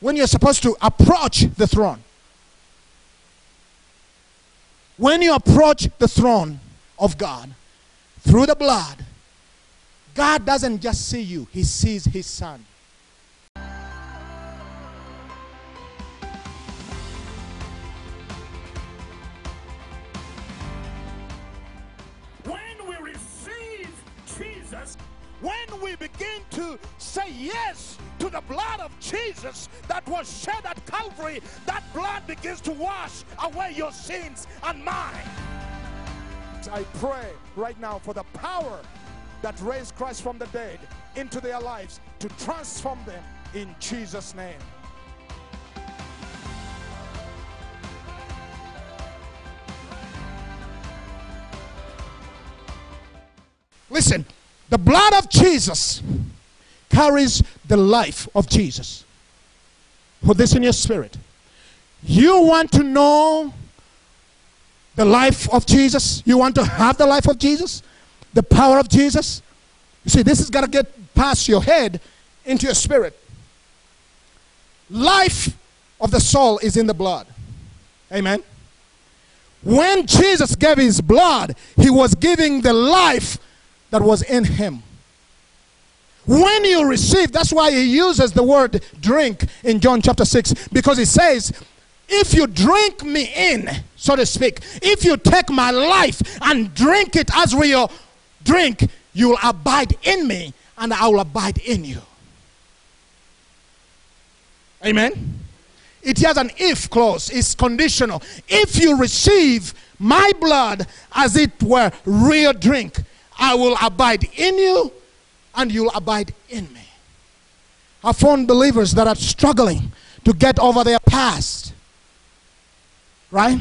when you're supposed to approach the throne. When you approach the throne of God through the blood, God doesn't just see you, He sees His Son. When we receive Jesus, when we begin to say yes to the blood of Jesus that was shed at Calvary, that blood begins to wash away your sins and mine. I pray right now for the power that raised Christ from the dead into their lives to transform them in Jesus' name. Listen, the blood of Jesus carries the life of Jesus. Put this in your spirit. You want to know the life of Jesus? You want to have the life of Jesus? The power of Jesus? You see, this has got to get past your head into your spirit. Life of the soul is in the blood. Amen. When Jesus gave his blood, he was giving the life that was in him. When you receive, that's why he uses the word drink in John chapter 6, because he says, if you drink me in, so to speak, if you take my life and drink it as real drink, you will abide in me and I will abide in you. Amen. It has an if clause, it's conditional. If you receive my blood as it were real drink, I will abide in you and you'll abide in me. I found believers that are struggling to get over their past. Right?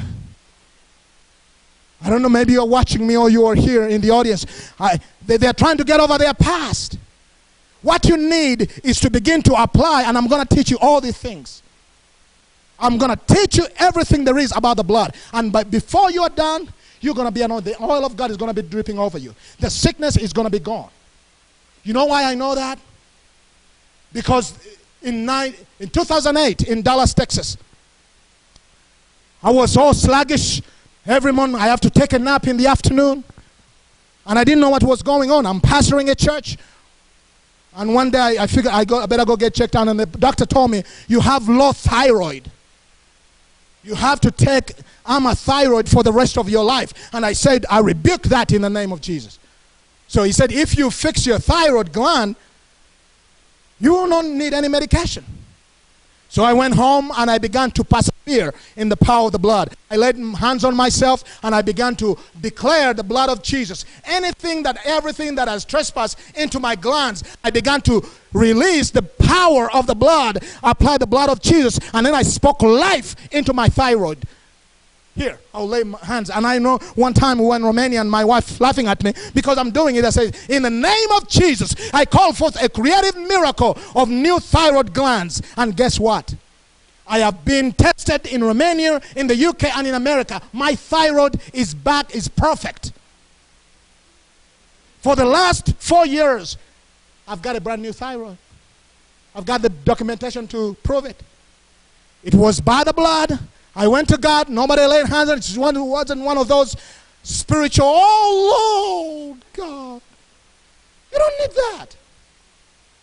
I don't know, maybe you're watching me or you are here in the audience. I, they, they're trying to get over their past. What you need is to begin to apply, and I'm going to teach you all these things. I'm going to teach you everything there is about the blood. And by, before you are done, you're going to be anointed. The oil of God is going to be dripping over you. The sickness is going to be gone. You know why I know that? Because in, nine, in 2008 in Dallas, Texas, I was so sluggish. Every morning I have to take a nap in the afternoon. And I didn't know what was going on. I'm pastoring a church. And one day I figured I, go, I better go get checked out. And the doctor told me, You have low thyroid. You have to take thyroid for the rest of your life. And I said, I rebuke that in the name of Jesus. So he said, if you fix your thyroid gland, you will not need any medication. So I went home and I began to persevere in the power of the blood. I laid hands on myself and I began to declare the blood of Jesus. Anything that, everything that has trespassed into my glands, I began to release the power of the blood, apply the blood of Jesus, and then I spoke life into my thyroid. Here, I'll lay my hands. And I know one time when Romania and my wife laughing at me because I'm doing it. I said, In the name of Jesus, I call forth a creative miracle of new thyroid glands. And guess what? I have been tested in Romania, in the UK, and in America. My thyroid is back, is perfect. For the last four years, I've got a brand new thyroid. I've got the documentation to prove it. It was by the blood I went to God, nobody laid hands on it. She wasn't one of those spiritual, oh Lord God. You don't need that.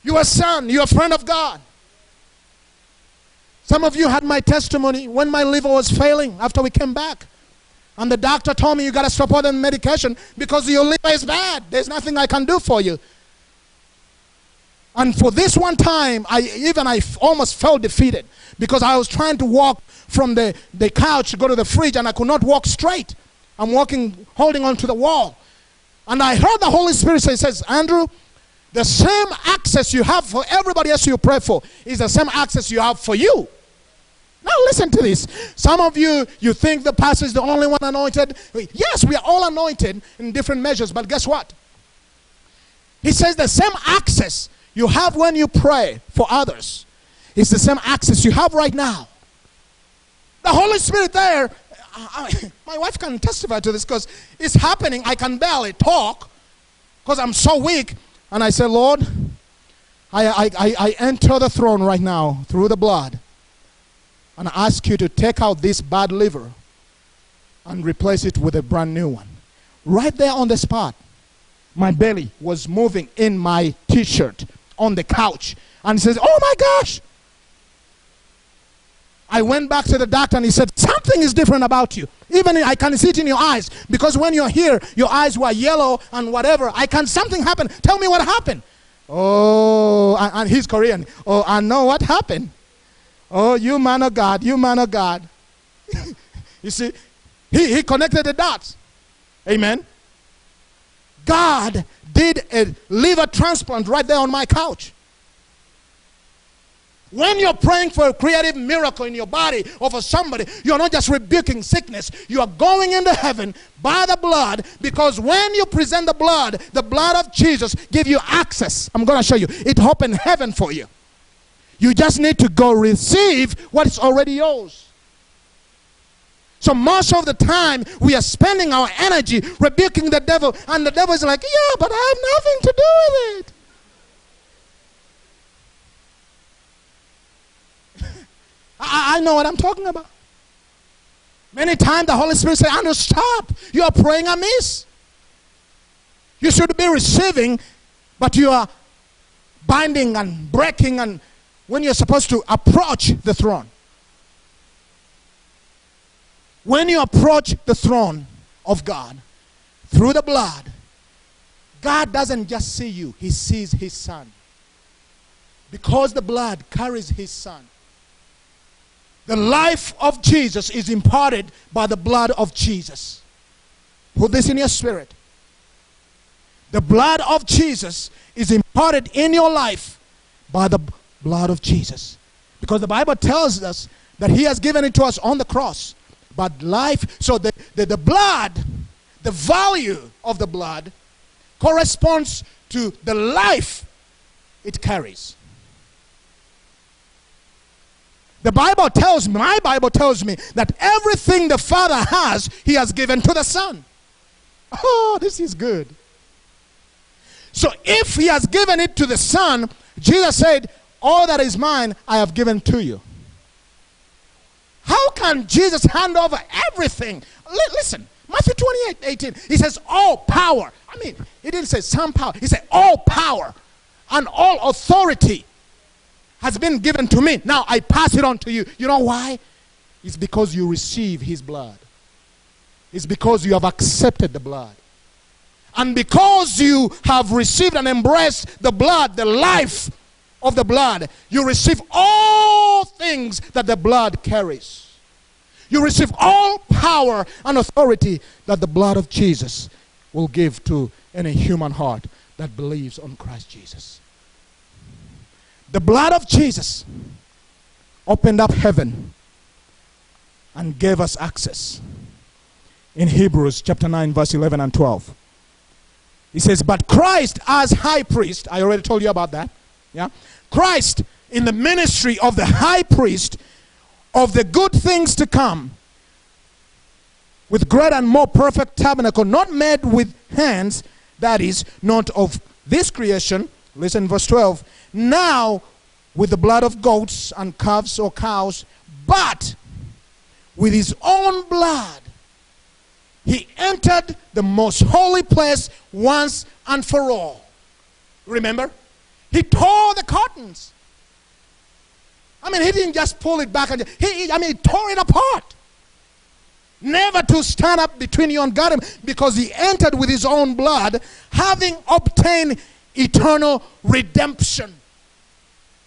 You're a son, you're a friend of God. Some of you had my testimony when my liver was failing after we came back. And the doctor told me you got to stop all the medication because your liver is bad. There's nothing I can do for you. And for this one time, I even I almost felt defeated because I was trying to walk from the, the couch to go to the fridge and I could not walk straight. I'm walking, holding on to the wall. And I heard the Holy Spirit say, says, Andrew, the same access you have for everybody else you pray for is the same access you have for you. Now listen to this. Some of you, you think the pastor is the only one anointed. Yes, we are all anointed in different measures, but guess what? He says the same access you have when you pray for others is the same access you have right now. The Holy Spirit there, I, my wife can testify to this because it's happening. I can barely talk because I'm so weak. And I said, Lord, I, I, I, I enter the throne right now through the blood and I ask you to take out this bad liver and replace it with a brand new one. Right there on the spot, my belly was moving in my t shirt on the couch. And he says, Oh my gosh! I went back to the doctor and he said, Something is different about you. Even I can see it in your eyes because when you're here, your eyes were yellow and whatever. I can, something happened. Tell me what happened. Oh, and, and he's Korean. Oh, I know what happened. Oh, you man of God, you man of God. you see, he, he connected the dots. Amen. God did a liver transplant right there on my couch. When you're praying for a creative miracle in your body or for somebody, you're not just rebuking sickness. You are going into heaven by the blood because when you present the blood, the blood of Jesus give you access. I'm going to show you. It opened heaven for you. You just need to go receive what is already yours. So most of the time we are spending our energy rebuking the devil, and the devil is like, "Yeah, but I have nothing to do with it." I, I know what I'm talking about. Many times the Holy Spirit says, Andrew, stop. You are praying amiss. You should be receiving, but you are binding and breaking and when you're supposed to approach the throne. When you approach the throne of God through the blood, God doesn't just see you, He sees His Son. Because the blood carries His Son. The life of Jesus is imparted by the blood of Jesus. Put this in your spirit. The blood of Jesus is imparted in your life by the blood of Jesus. Because the Bible tells us that He has given it to us on the cross. But life, so the, the, the blood, the value of the blood corresponds to the life it carries. The Bible tells me, my Bible tells me that everything the Father has, He has given to the Son. Oh, this is good. So if He has given it to the Son, Jesus said, All that is mine, I have given to you. How can Jesus hand over everything? L- listen, Matthew 28 18, He says, All power. I mean, He didn't say some power, He said, All power and all authority has been given to me. Now I pass it on to you. You know why? It's because you receive his blood. It's because you have accepted the blood. And because you have received and embraced the blood, the life of the blood, you receive all things that the blood carries. You receive all power and authority that the blood of Jesus will give to any human heart that believes on Christ Jesus. The blood of Jesus opened up heaven and gave us access. In Hebrews chapter 9, verse 11 and 12. He says, But Christ as high priest, I already told you about that. Yeah? Christ in the ministry of the high priest of the good things to come with great and more perfect tabernacle, not made with hands, that is, not of this creation. Listen, verse 12 now with the blood of goats and calves or cows, but with his own blood, he entered the most holy place once and for all. Remember? He tore the curtains. I mean, he didn't just pull it back and he, I mean, he tore it apart. Never to stand up between you and God because he entered with his own blood, having obtained eternal redemption.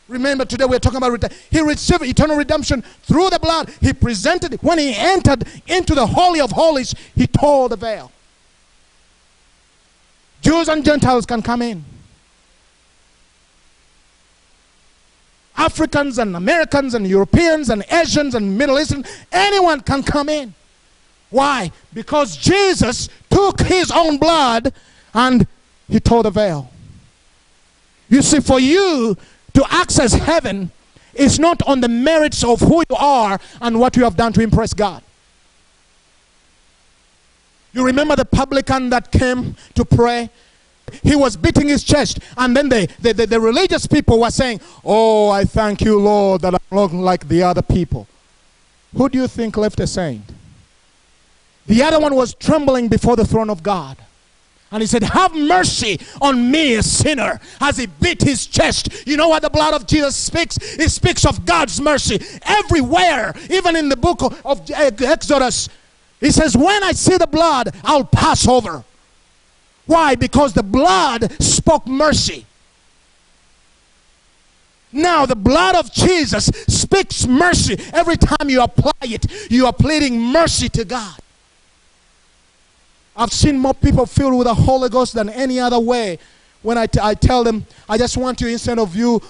Remember, today we're talking about. He received eternal redemption through the blood. He presented. When he entered into the Holy of Holies, he tore the veil. Jews and Gentiles can come in. Africans and Americans and Europeans and Asians and Middle Eastern, anyone can come in. Why? Because Jesus took his own blood and he tore the veil. You see, for you to access heaven is not on the merits of who you are and what you have done to impress God. You remember the publican that came to pray he was beating his chest. And then the, the, the, the religious people were saying, Oh, I thank you, Lord, that I'm not like the other people. Who do you think left a saint? The other one was trembling before the throne of God. And he said, Have mercy on me, a sinner, as he beat his chest. You know what the blood of Jesus speaks? It speaks of God's mercy everywhere, even in the book of Exodus. He says, When I see the blood, I'll pass over. Why? Because the blood spoke mercy. Now, the blood of Jesus speaks mercy. Every time you apply it, you are pleading mercy to God. I've seen more people filled with the Holy Ghost than any other way. When I, t- I tell them, I just want you, instead of you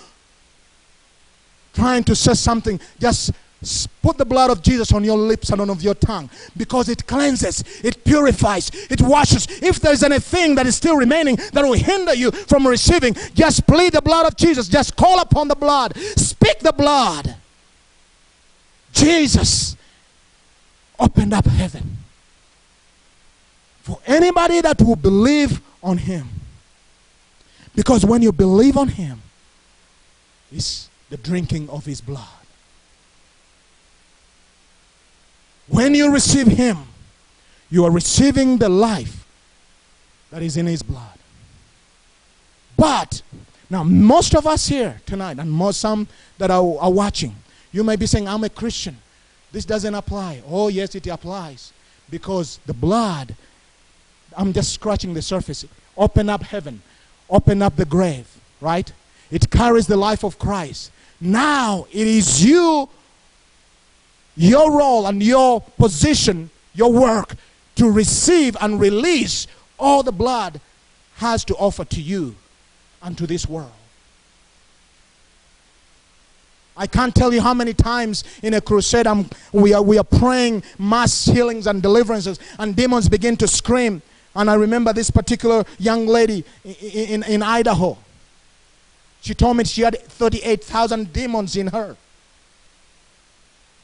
trying to say something, just put the blood of Jesus on your lips and on of your tongue because it cleanses, it purifies, it washes. If there's anything that is still remaining that will hinder you from receiving, just plead the blood of Jesus. Just call upon the blood. Speak the blood. Jesus opened up heaven for anybody that will believe on him. Because when you believe on him, it's the drinking of his blood. When you receive him, you are receiving the life that is in his blood. But now, most of us here tonight, and most some that are, are watching, you may be saying, I'm a Christian. This doesn't apply. Oh, yes, it applies. Because the blood I'm just scratching the surface. Open up heaven, open up the grave, right? It carries the life of Christ. Now it is you, your role and your position, your work to receive and release all the blood has to offer to you and to this world. I can't tell you how many times in a crusade I'm, we, are, we are praying mass healings and deliverances, and demons begin to scream. And I remember this particular young lady in, in, in Idaho. She told me she had 38,000 demons in her.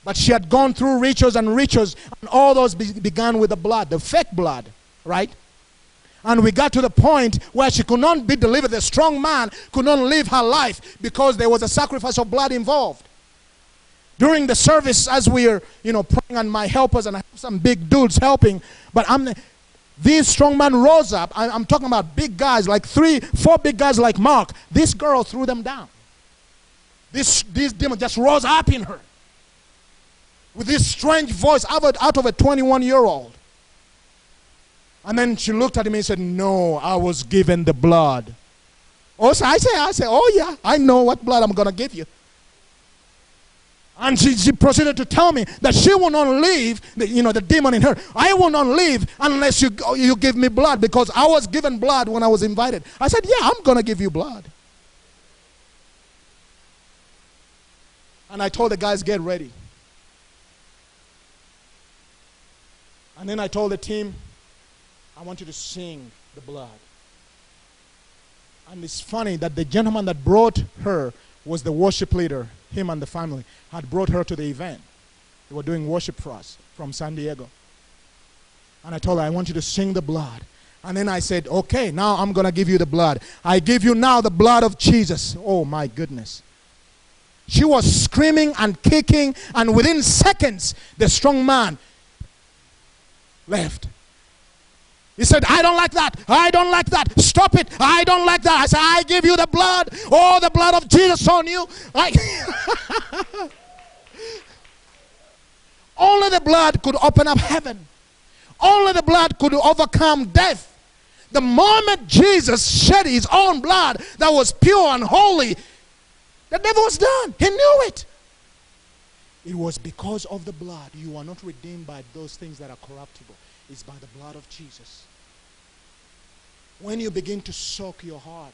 But she had gone through rituals and rituals, and all those be- began with the blood, the fake blood, right? And we got to the point where she could not be delivered. The strong man could not live her life because there was a sacrifice of blood involved. During the service, as we are, you know, praying, and my helpers and I have some big dudes helping, but I'm this strong man rose up. I, am talking about big guys, like three, four big guys like Mark. This girl threw them down. This, this demon just rose up in her with this strange voice out of, a 21 year old. And then she looked at me and said, No, I was given the blood. Oh, so I say, I say, Oh, yeah, I know what blood I'm going to give you. And she, she, proceeded to tell me that she will not leave, the, you know, the demon in her. I will not leave unless you, you give me blood because I was given blood when I was invited. I said, Yeah, I'm going to give you blood. And I told the guys, Get ready. And then I told the team, I want you to sing the blood. And it's funny that the gentleman that brought her was the worship leader him and the family had brought her to the event. They were doing worship for us from San Diego. And I told her, I want you to sing the blood. And then I said, okay, now I'm going to give you the blood. I give you now the blood of Jesus. Oh my goodness. She was screaming and kicking, and within seconds, the strong man left. He said, I don't like that. I don't like that. Stop it. I don't like that. I said, I give you the blood. Oh, the blood of Jesus on you. I Only the blood could open up heaven. Only the blood could overcome death. The moment Jesus shed his own blood that was pure and holy, the devil was done. He knew it. It was because of the blood. You are not redeemed by those things that are corruptible. It's by the blood of Jesus. When you begin to soak your heart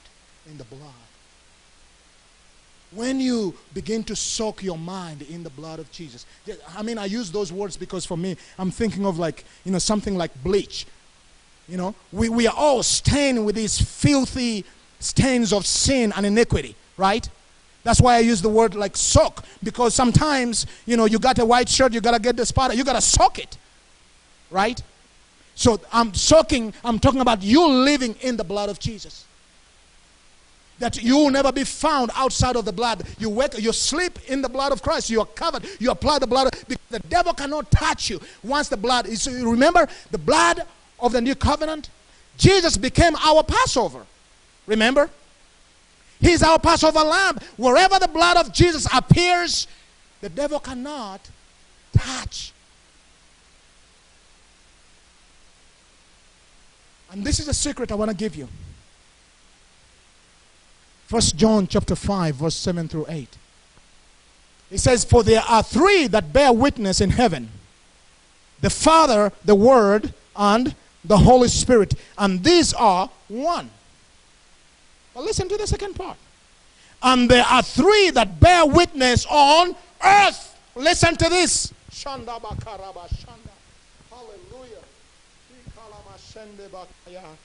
in the blood, when you begin to soak your mind in the blood of Jesus. I mean, I use those words because for me, I'm thinking of like, you know, something like bleach. You know, we, we are all stained with these filthy stains of sin and iniquity, right? That's why I use the word like soak because sometimes, you know, you got a white shirt, you got to get the spot, you got to soak it, right? So I'm soaking, I'm talking about you living in the blood of Jesus. That you will never be found outside of the blood. You wake, you sleep in the blood of Christ. You are covered. You apply the blood. Because the devil cannot touch you once the blood is. Remember the blood of the new covenant. Jesus became our Passover. Remember, He's our Passover lamb. Wherever the blood of Jesus appears, the devil cannot touch. And this is a secret I want to give you. First John chapter 5 verse 7 through 8. It says for there are three that bear witness in heaven. The Father, the Word, and the Holy Spirit, and these are one. Listen to the second part. And there are three that bear witness on earth. Listen to this. Hallelujah.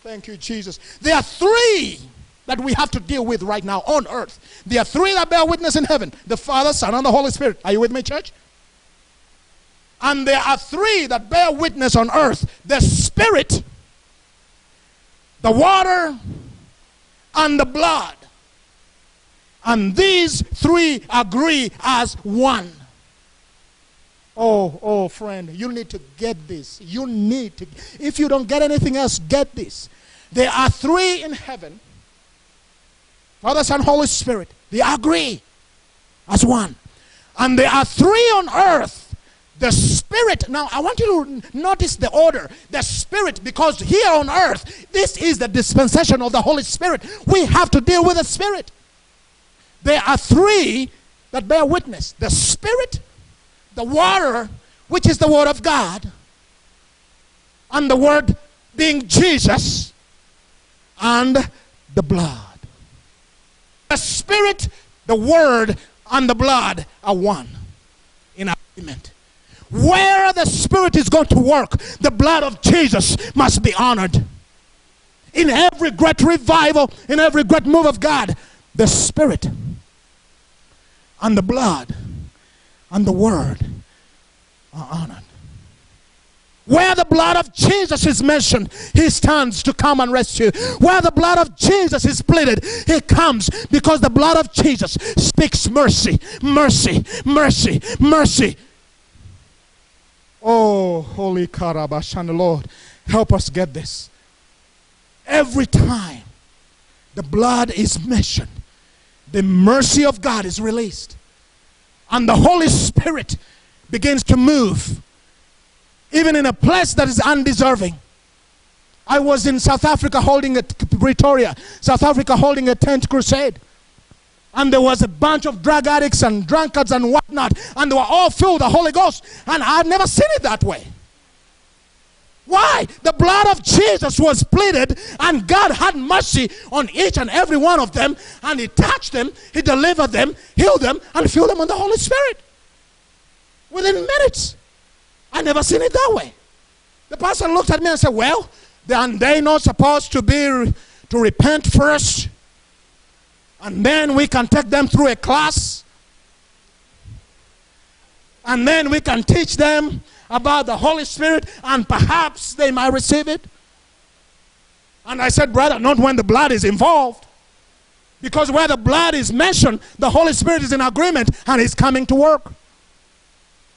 Thank you, Jesus. There are three that we have to deal with right now on earth. There are three that bear witness in heaven the Father, Son, and the Holy Spirit. Are you with me, church? And there are three that bear witness on earth the Spirit, the water, and the blood. And these three agree as one. Oh, oh, friend, you need to get this. You need to. If you don't get anything else, get this. There are three in heaven Father, Son, Holy Spirit. They agree as one. And there are three on earth. The Spirit. Now, I want you to notice the order. The Spirit, because here on earth, this is the dispensation of the Holy Spirit. We have to deal with the Spirit. There are three that bear witness the Spirit, the water, which is the Word of God, and the Word being Jesus, and the blood. The Spirit, the Word, and the blood are one in agreement. Where the Spirit is going to work, the blood of Jesus must be honored. In every great revival, in every great move of God, the Spirit and the blood and the Word are honored. Where the blood of Jesus is mentioned, he stands to come and rescue. Where the blood of Jesus is pleaded, he comes because the blood of Jesus speaks mercy, mercy, mercy, mercy. Oh, holy Karabash and the Lord, help us get this. Every time the blood is mentioned, the mercy of God is released, and the Holy Spirit begins to move even in a place that is undeserving. I was in South Africa holding a Pretoria, South Africa holding a tent crusade. And there was a bunch of drug addicts and drunkards and whatnot, and they were all filled with the Holy Ghost. And I've never seen it that way. Why? The blood of Jesus was pleaded, and God had mercy on each and every one of them, and He touched them, He delivered them, healed them, and filled them with the Holy Spirit within minutes. I never seen it that way. The pastor looked at me and said, Well, then they not supposed to be to repent first, and then we can take them through a class, and then we can teach them about the Holy Spirit, and perhaps they might receive it. And I said, Brother, not when the blood is involved. Because where the blood is mentioned, the Holy Spirit is in agreement and is coming to work.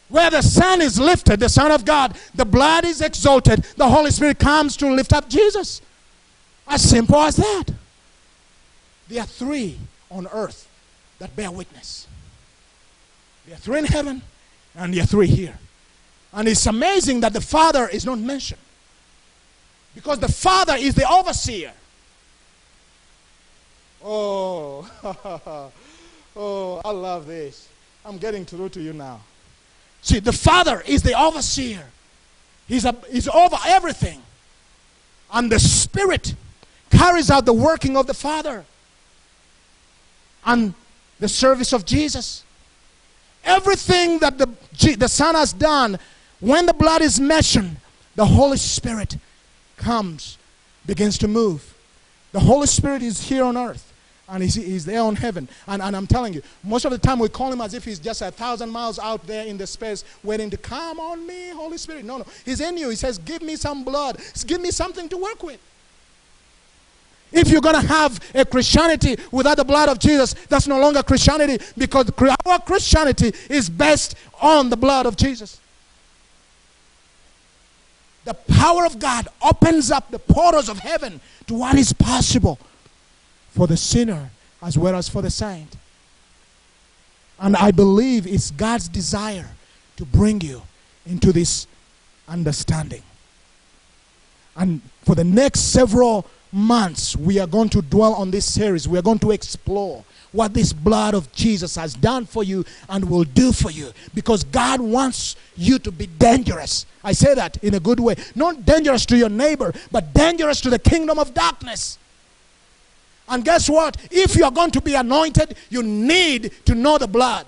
Where the Son is lifted, the Son of God, the blood is exalted, the Holy Spirit comes to lift up Jesus. As simple as that. There are three on earth that bear witness. There are three in heaven, and there are three here. And it's amazing that the Father is not mentioned. Because the Father is the overseer. Oh, oh, I love this. I'm getting through to you now. See, the Father is the overseer, He's, a, he's over everything. And the Spirit carries out the working of the Father and the service of Jesus. Everything that the, the Son has done, when the blood is mentioned, the Holy Spirit comes, begins to move. The Holy Spirit is here on earth. And he's, he's there on heaven. And, and I'm telling you, most of the time we call him as if he's just a thousand miles out there in the space waiting to come on me, Holy Spirit. No, no. He's in you. He says, Give me some blood. Give me something to work with. If you're going to have a Christianity without the blood of Jesus, that's no longer Christianity because our Christianity is based on the blood of Jesus. The power of God opens up the portals of heaven to what is possible for the sinner as well as for the saint. And I believe it's God's desire to bring you into this understanding. And for the next several months, we are going to dwell on this series. We are going to explore what this blood of Jesus has done for you and will do for you because God wants you to be dangerous. I say that in a good way. Not dangerous to your neighbor, but dangerous to the kingdom of darkness. And guess what? If you are going to be anointed, you need to know the blood.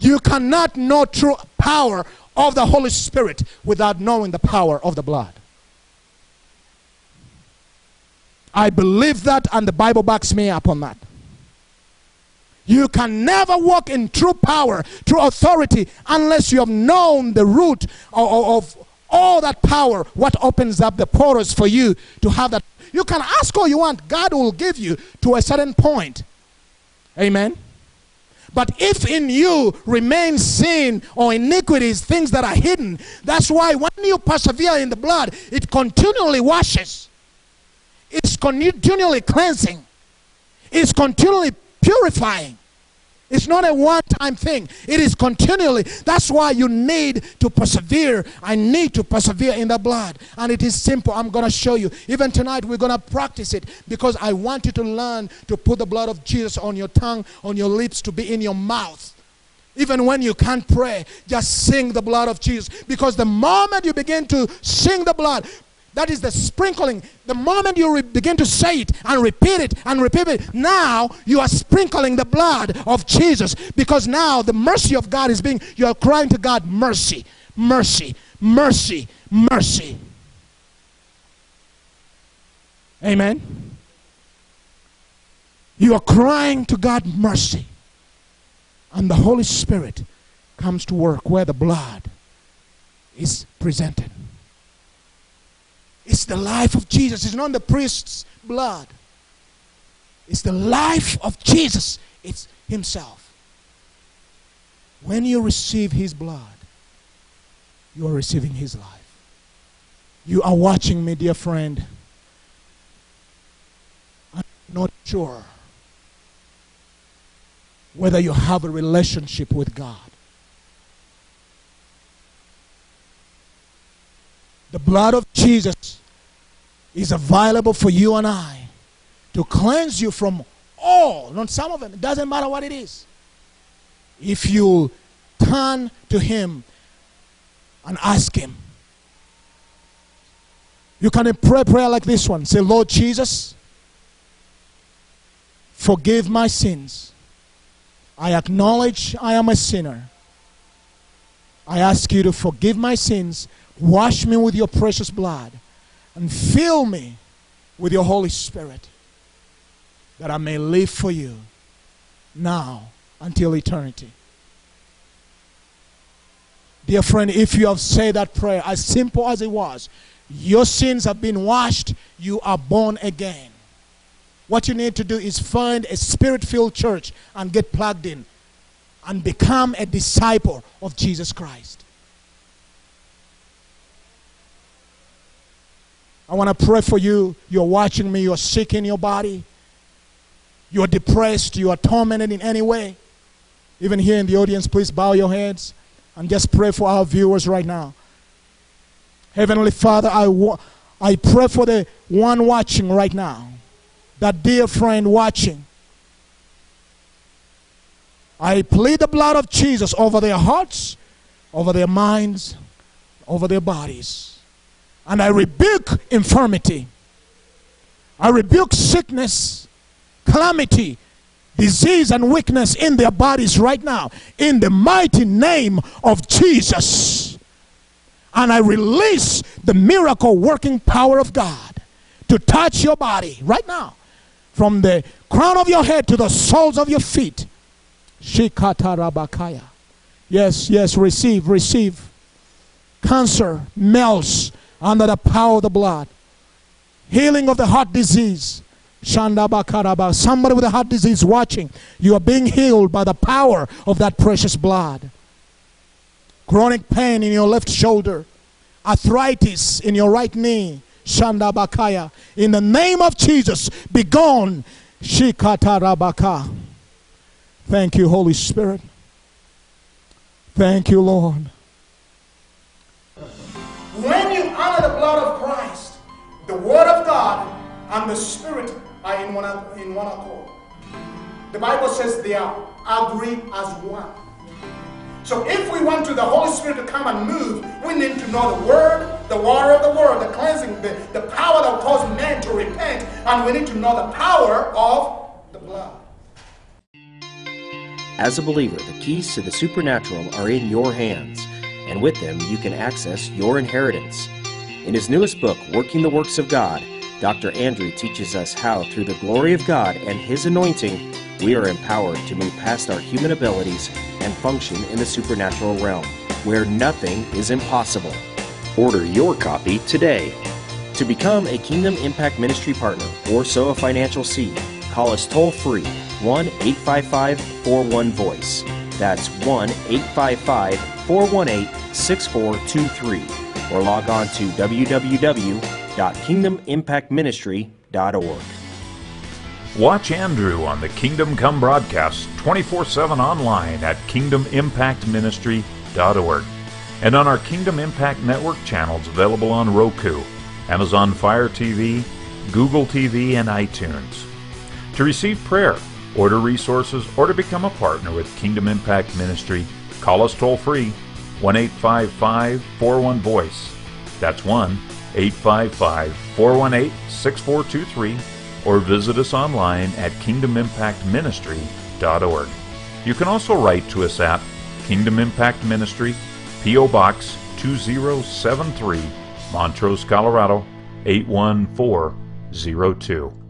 You cannot know true power of the Holy Spirit without knowing the power of the blood. I believe that, and the Bible backs me up on that. You can never walk in true power, true authority, unless you have known the root of, of, all that power, what opens up the portals for you to have that. You can ask all you want, God will give you to a certain point. Amen. But if in you remain sin or iniquities, things that are hidden, that's why when you persevere in the blood, it continually washes. Continually cleansing. It's continually purifying. It's not a one time thing, it is continually. That's why you need to persevere. I need to persevere in the blood. And it is simple. I'm going to show you. Even tonight, we're going to practice it because I want you to learn to put the blood of Jesus on your tongue, on your lips, to be in your mouth. Even when you can't pray, just sing the blood of Jesus. Because the moment you begin to sing the blood, that is the sprinkling. The moment you re- begin to say it and repeat it and repeat it, now you are sprinkling the blood of Jesus because now the mercy of God is being, you are crying to God, mercy, mercy, mercy, mercy. Amen. You are crying to God, mercy. And the Holy Spirit comes to work where the blood is presented. It's the life of Jesus. It's not the priest's blood. It's the life of Jesus. It's Himself. When you receive His blood, you are receiving His life. You are watching me, dear friend. I'm not sure whether you have a relationship with God. The blood of Jesus is available for you and I to cleanse you from all, not some of them. It doesn't matter what it is. If you turn to Him and ask Him, you can pray prayer like this one. Say, Lord Jesus, forgive my sins. I acknowledge I am a sinner. I ask you to forgive my sins Wash me with your precious blood and fill me with your Holy Spirit that I may live for you now until eternity. Dear friend, if you have said that prayer, as simple as it was, your sins have been washed, you are born again. What you need to do is find a spirit filled church and get plugged in and become a disciple of Jesus Christ. I want to pray for you. You're watching me, you're sick in your body, you're depressed, you are tormented in any way. Even here in the audience, please bow your heads and just pray for our viewers right now. Heavenly Father, I, wa- I pray for the one watching right now, that dear friend watching. I plead the blood of Jesus over their hearts, over their minds, over their bodies. And I rebuke infirmity. I rebuke sickness, calamity, disease, and weakness in their bodies right now. In the mighty name of Jesus. And I release the miracle working power of God to touch your body right now from the crown of your head to the soles of your feet. Yes, yes, receive, receive. Cancer melts under the power of the blood. Healing of the heart disease. Shandabakaraba. Somebody with a heart disease watching. You are being healed by the power of that precious blood. Chronic pain in your left shoulder. Arthritis in your right knee. Shandabakaya. In the name of Jesus, be gone. Shikatarabaka. Thank you, Holy Spirit. Thank you, Lord. The Word of God and the Spirit are in one, in one accord. The Bible says they are agree as one. So if we want to the Holy Spirit to come and move, we need to know the Word, the water of the Word, the cleansing, the, the power that will cause men to repent, and we need to know the power of the blood. As a believer, the keys to the supernatural are in your hands, and with them you can access your inheritance. In his newest book, Working the Works of God, Dr. Andrew teaches us how, through the glory of God and his anointing, we are empowered to move past our human abilities and function in the supernatural realm, where nothing is impossible. Order your copy today. To become a Kingdom Impact Ministry partner or sow a financial seed, call us toll free 1 855 41 Voice. That's 1 855 418 6423. Or log on to www.kingdomimpactministry.org. Watch Andrew on the Kingdom Come broadcast 24 7 online at kingdomimpactministry.org and on our Kingdom Impact Network channels available on Roku, Amazon Fire TV, Google TV, and iTunes. To receive prayer, order resources, or to become a partner with Kingdom Impact Ministry, call us toll free 1 855 41 Voice. That's 1 855 418 6423 or visit us online at kingdomimpactministry.org. You can also write to us at Kingdom Impact Ministry, P.O. Box 2073, Montrose, Colorado 81402.